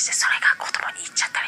してそれが子供に言っちゃった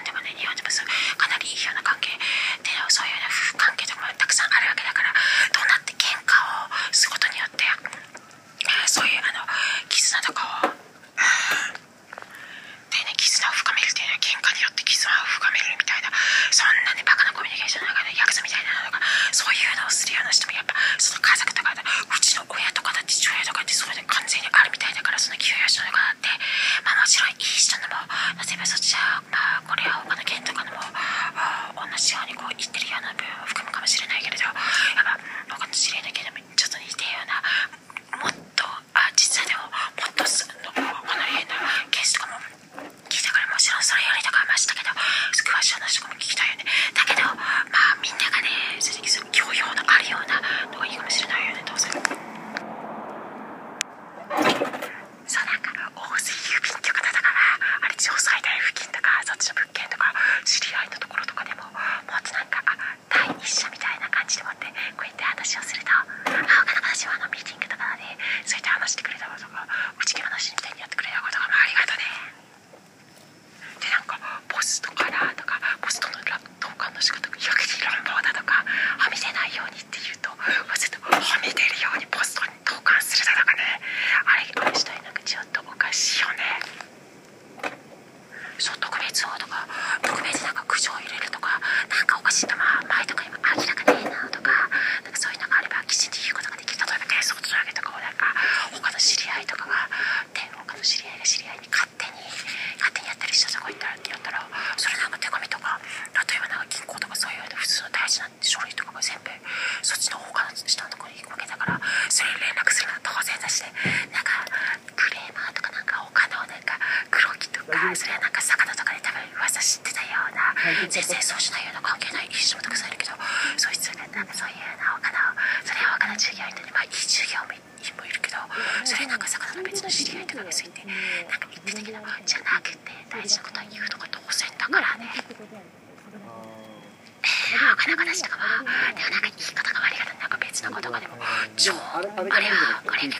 んでもない日本人もかなりいいような考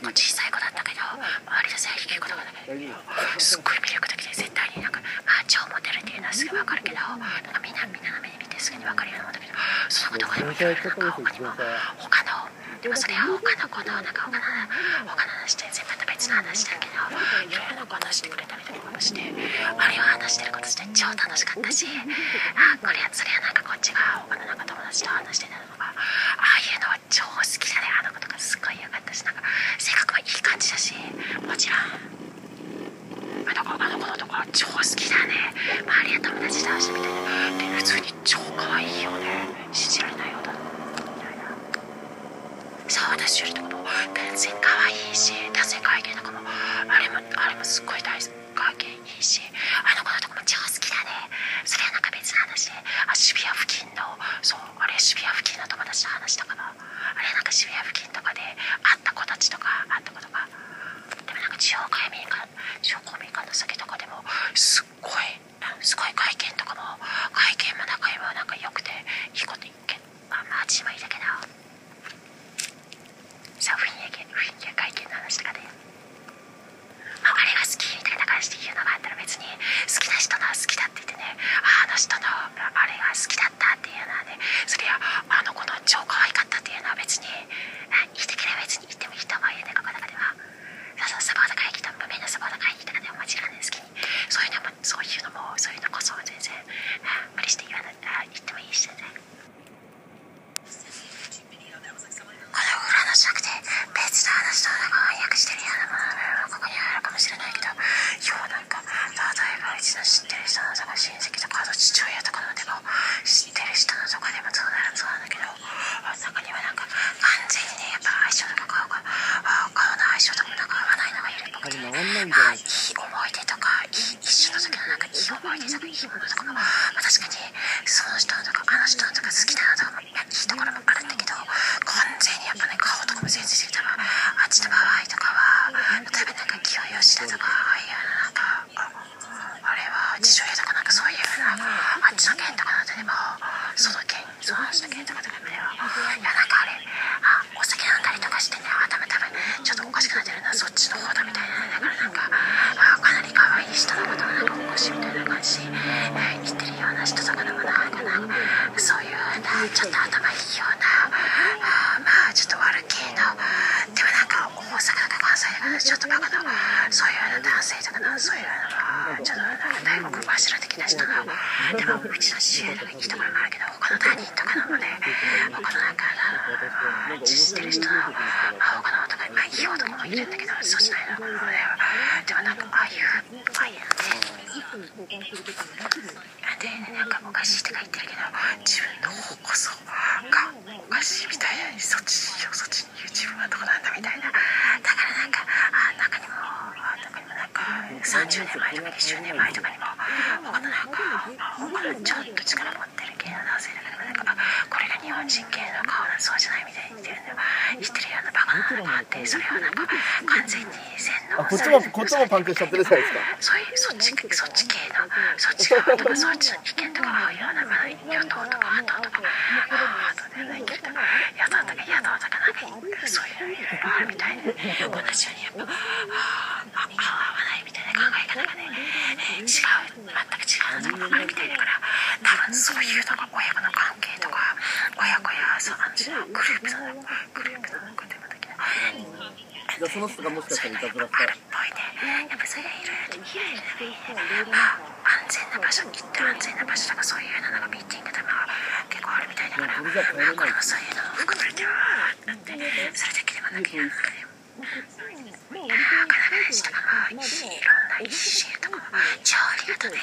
小さい子だったけど周りの背低い子とかだけどすっごい魅力的で絶対になんかあ超モテるっていうのはすぐ分かるけどなんかみんなみんなの目に見てすぐに分かるようなもんだけどその子どこでもいろいろなか他にも他のでもそれは他の子のなんか他の他の話で全部また別の話だけどいろいろな子話してくれたりとかもしてあれを話してることして超楽しかったしあこれはそれそっちよそっちに言う自分はどうなんだみたいな。だからなんかあ中にもあ中にもなんか30年前とか20年前とかにも他のなんか他のちょっと力持ってる系の男性だけどなんかあこれが日本人系の顔なそうじゃないみたいに言ってるんだよ。言ってるようなバカなのがあってそれはなんか完全に洗脳あこっちもこっちもパンクしちゃってるじゃないですか？そういうそっちそっち系のそっち側とかそっちの意見とかは言わないまだ与党とか野党とかあとね何言ってた野党とか野党とかなんかそういうのいろいろあるみたいで同じようにやっぱああ合わないみたいな考え方がね、えー違う。全く違うのがあるみたいだから多分そういうのが親子の関係とか親子やそうなんですよグループなのグループなのかでもだけどじゃあその人がもしかしたらいたずらしたら。あるっぽいねやっぱそれがいろいろいなのがいまあ安全な場所行って安全な場所とかそういうのなんかミーティングとか結構あるみたいだからまあこれもそういうのも含まれてはだってそれでもなきゃなんかねいやーかな話とかもいろんな EC とかも超ありがとね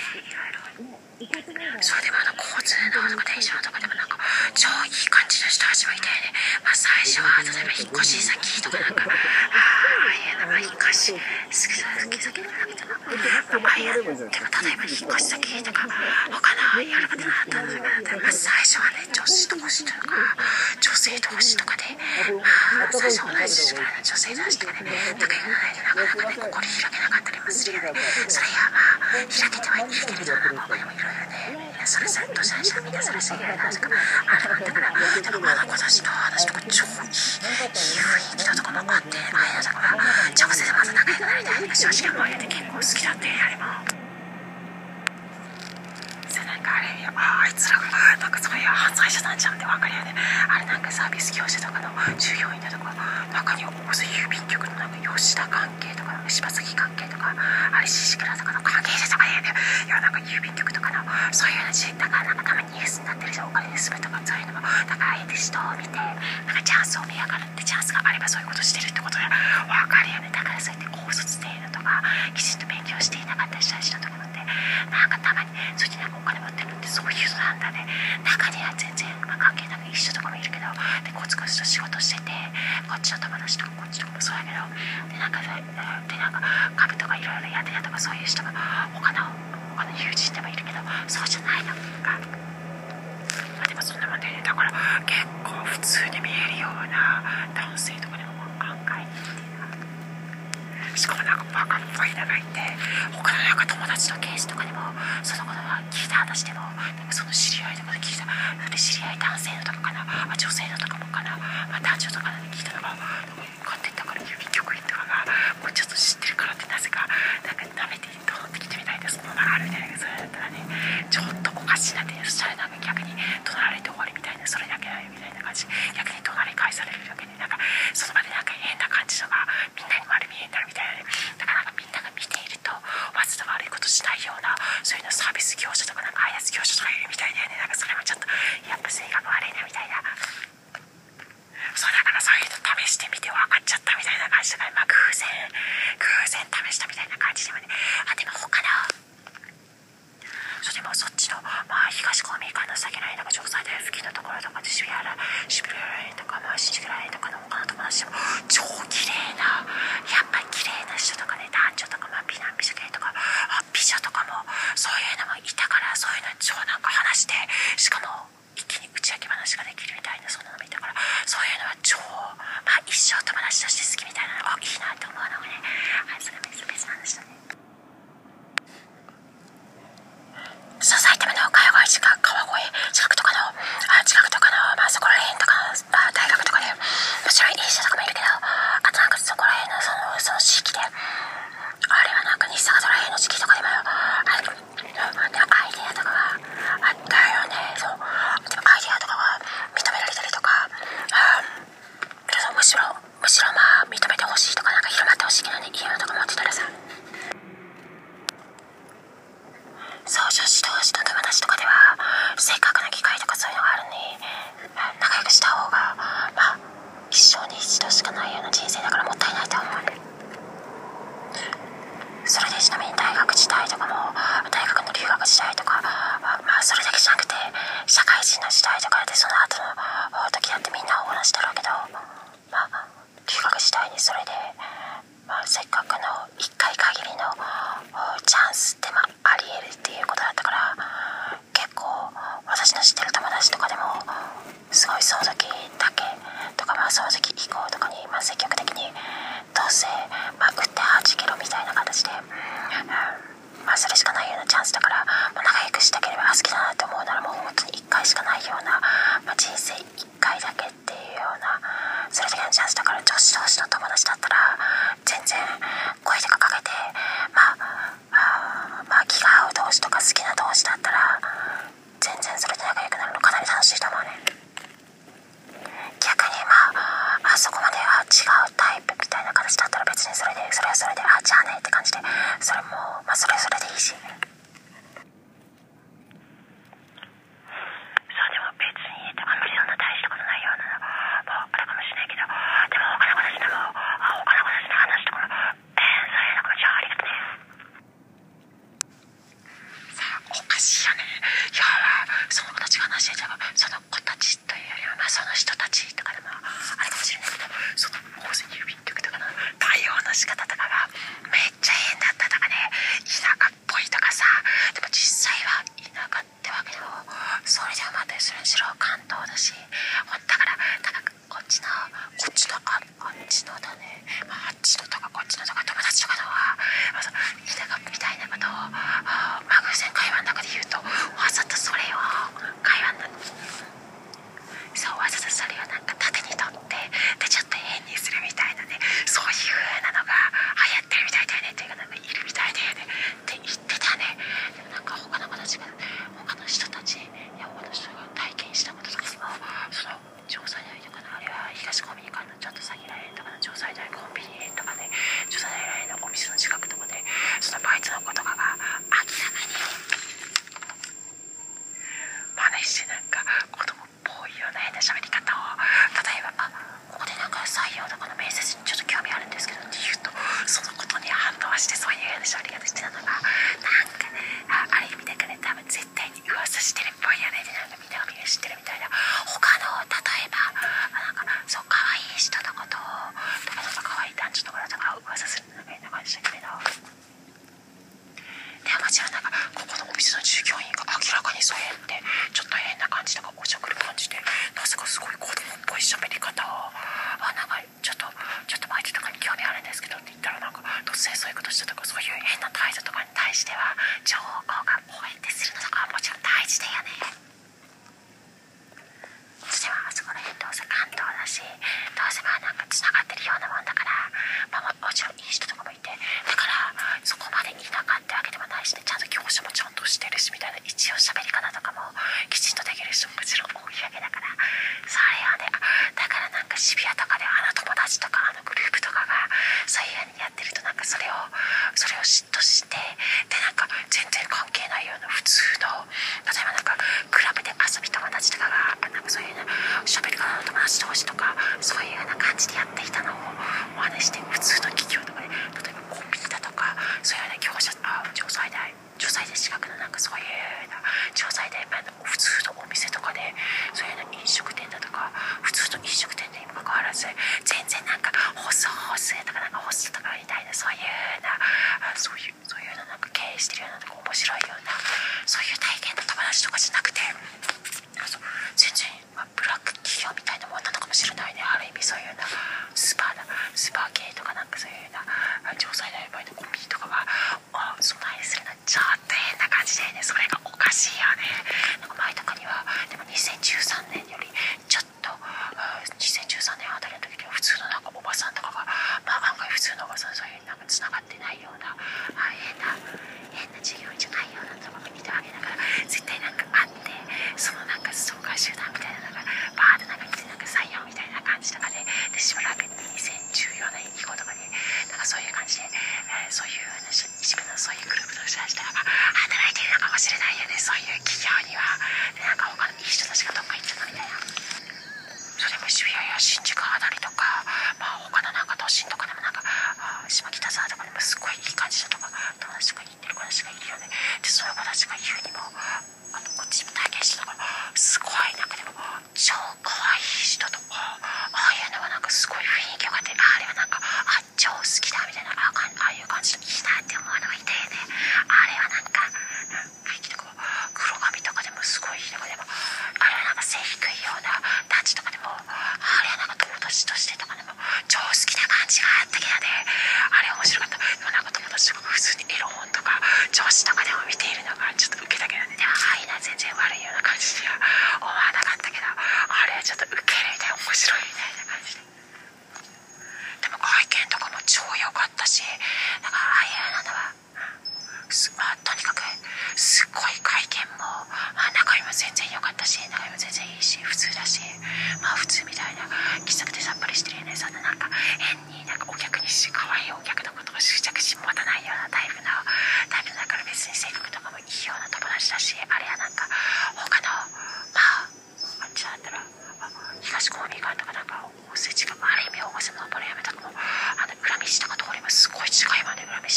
いろいろそうでもあの交通のとか電車のとかでもなんか超いい感じの人たちもいてねまあ最初は例えば引っ越し先とかなんかああいうのまあ引っ越しすぐ先先でもなくてもああいうでも例えば引っ越し先とか他のやることがあったのとかまあ最初はね女子同士とか女性同士とかでまあ最初同じ力の女性同士とかで仲良くないでなかなかね心開けなかったりもするよねそれやまあ開けてはいいけれど他にもいろいろそれぞれとしゃみんなそれすげえなんとか？あれなんだからでもあの子たちの話とか超いいいい雰囲気だとかもあってああいうのとかは直接まず仲良くなりたいとか正直思うよね結構好きだってあれもそうなんかああいつらがなんかそういう犯罪者なんじゃんって分かるよねあれなんかサービス業者とかの従業員だとか中には郵便局のなんか吉田関係とか柴崎関係とかあれ宍倉とかの関係者とか言うねいやなんか郵便局とかのそういう話だからなんかたまにニュースになってるじゃんお金盗むとかそういうのもだからあえて人を見てなんかチャンスを見やがるってチャンスがあればそういうことしてるってことで分かるよねだからそうやって高卒程度とかきちんと勉強していなかったりした人とかなんてなんかたまにそっちなんかお金持ってるそういうのなんだね。中には全然、まあ、関係なく一緒とかもいるけどでコツコツと仕事しててこっちの友達とかこっちとかもそうやけどでなんかでなんか株とかいろいろやってたとかそういう人も他の他の友人でもいるけどそうじゃないの。かまあでもそんなもんでね。だから結構普通に見えるような男性とかでも案外しかもなんかバカっぽいのがいて他のなんか友達のケースとかでも聞いた話でもその知り合いとかで聞いたそれ知り合い男性のとかかなあ女性のとかもかな、まあ、男女とかで聞いたのが買ってったから郵便局員とかがもうちょっと知ってるからってなぜかなんか舐めて通ってきてみたいですものがあるみたいなそれだったらねちょっとおかしいなってそしたらなんか逆に怒鳴られて終わりみたいなそれだけだよみたいな感じ逆に怒鳴り返されるだけでなんかその場でなんか変な感じのがみんなに丸見えになるみたいなねだからなんかみんなが見ているとわざと悪いことしないようなそういうのサービス業者とかなんか開発業者とかいるみたいだよねなんかそれもちょっとやっぱ性格悪いなみたいなそうだからそういうの試してみて分かっちゃったみたいな感じだからまあ偶然偶然試したみたいな感じでもねあでも他のそれでもそっちの、まあ、東公民館の先ラインとか城西大付近のところとかで渋谷ラ渋谷ラインとか、まあ、新宿ラインとかの他の友達でも超綺麗なやっぱり綺麗な人とかね男女とか、まあ、美男美女系とかあ美女とかもそういうのもいたからそういうの超なんか話してしかも一気に打ち明け話ができるみたいなそんなのもいたからそういうのは超、まあ、一生友達として好きみたいなあいいなって思うのがねはいそれは別別の話だねそう埼玉の川越近く川越近くとかのあ近くとかのまあそこら辺とかあ大学とかでもちろんいい人とかもいるけどあとなんかそこら辺のそのその地域であれはなんか西坂ら辺の地域とかでもあでアイデアとかがあったよねそうでもアイデアとかが認められたりとかあそうむしろむしろまあ認めてほしいとかなんか広まってほしいけどねいいのとか持ってたらさそう女子同士の友達とかではせっかくの機会とかそういうのがあるのに仲良くした方がまあ一生に一度しかないような人生だからもったいないと思うねそれでちなみに大学時代とかも大学の留学時代とかまあそれだけじゃなくて社会人の時代とかでその後の時だってみんなお話してるわけどまあ留学時代にそれで、まあ、せっかくの1回限りのチャンスってまあありえるっていうことだったから結構私の知ってる友達とかでもすごいその時だけとかまあその時以降とかに、まあ、積極的にどうせ、まあ、打ってはじけろみたいな形で、うんまあそれしかないようなチャンスだから、まあ、仲良くしたければ好きだなって思うならもう本当に1回しかないような、まあ、人生1回だけっていうようなだから女子同士の友達だったら全然声とかかけてまああまあ気が合う同士とか好きな同士だったら全然それで仲良くなるのかなり楽しいと思うね。逆にまああそこまであ違うタイプみたいな形だったら別にそれでそれはそれであじゃあねって感じでそれもまあそれはそれでいいしそうでも別にあんまりそんな大したことないようなのもあるかもしれないけどでも他の子たちでもあ他の子たちの話とかもえー、そういうのも超ありがとねさあおかしいよねいやその子たちが話してたその子たちというよりはまあその人たちとかでもあれかもしれないけどその大勢郵便局とかの対応の仕方とかがめっちゃ変だったとかね田舎っぽいとかさでも実際は田舎ってわけでもそれでもまたそれにしろ関東だしだからだこっちのこっちのああっちのだね、まあ、あっちのとかこっちのとか友達とかのは、まあ、そ田舎みたいなことをまあ偶然会話の中で言うとわざとそれを会話のそうわざとそれをなん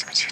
Christmas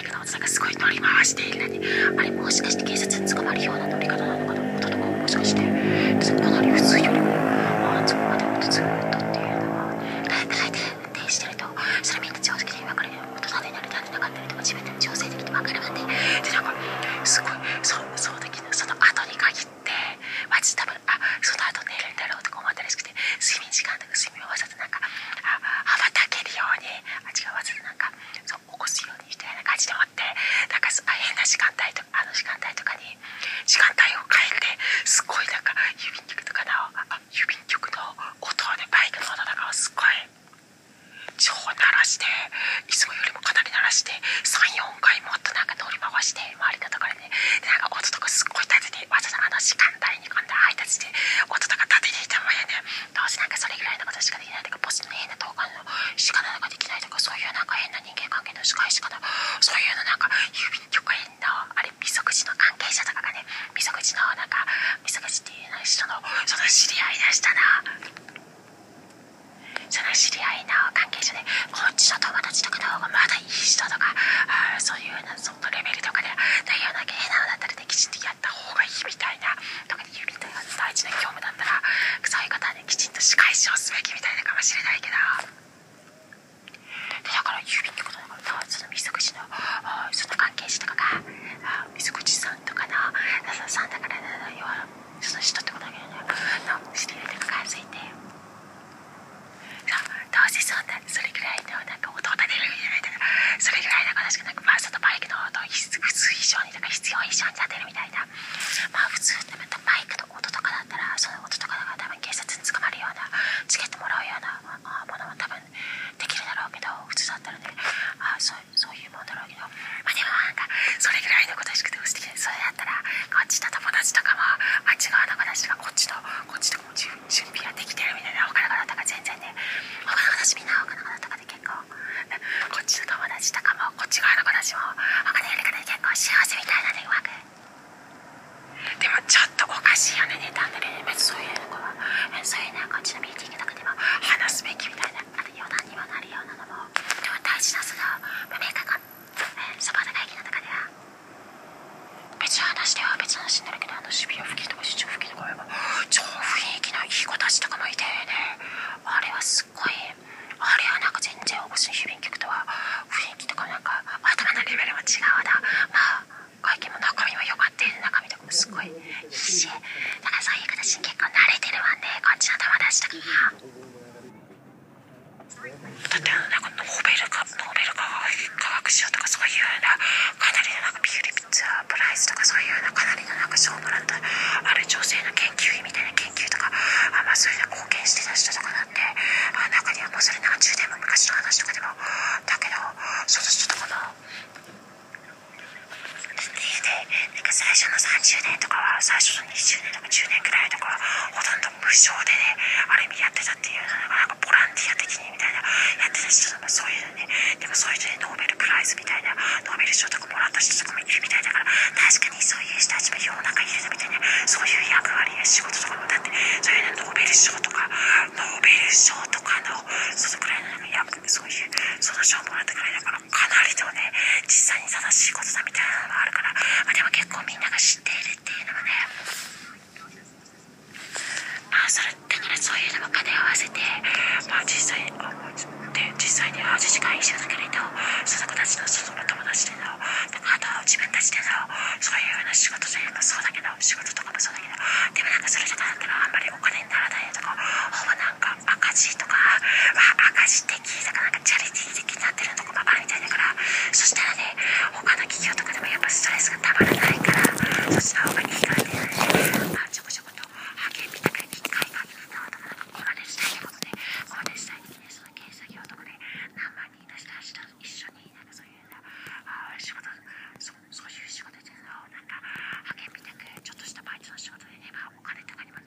イクのがすごい乗り回しているのにあれもしかして警察に捕まるような乗り方なのかなとかもしかしてそのかのり普通よりもああそこまでもっと強いらったぐらいだからかなりとね実際に正しいことだみたいなのがあるから、まあ、でも結構みんなが知っているっていうのはねまあそれだからそういうのも兼ね合わせてまあ実際あで実際に8時間以上だけれどその子たちのその友達でのとあと自分たちでのそういうような仕事というもそうだけど仕事とかもそうだけどでもなんかそれとかだったらあんまりお金にならないとかほぼなんか赤字とか、赤字的だかなんかチャリティーそしたらね他の企業とかでもやっぱストレスが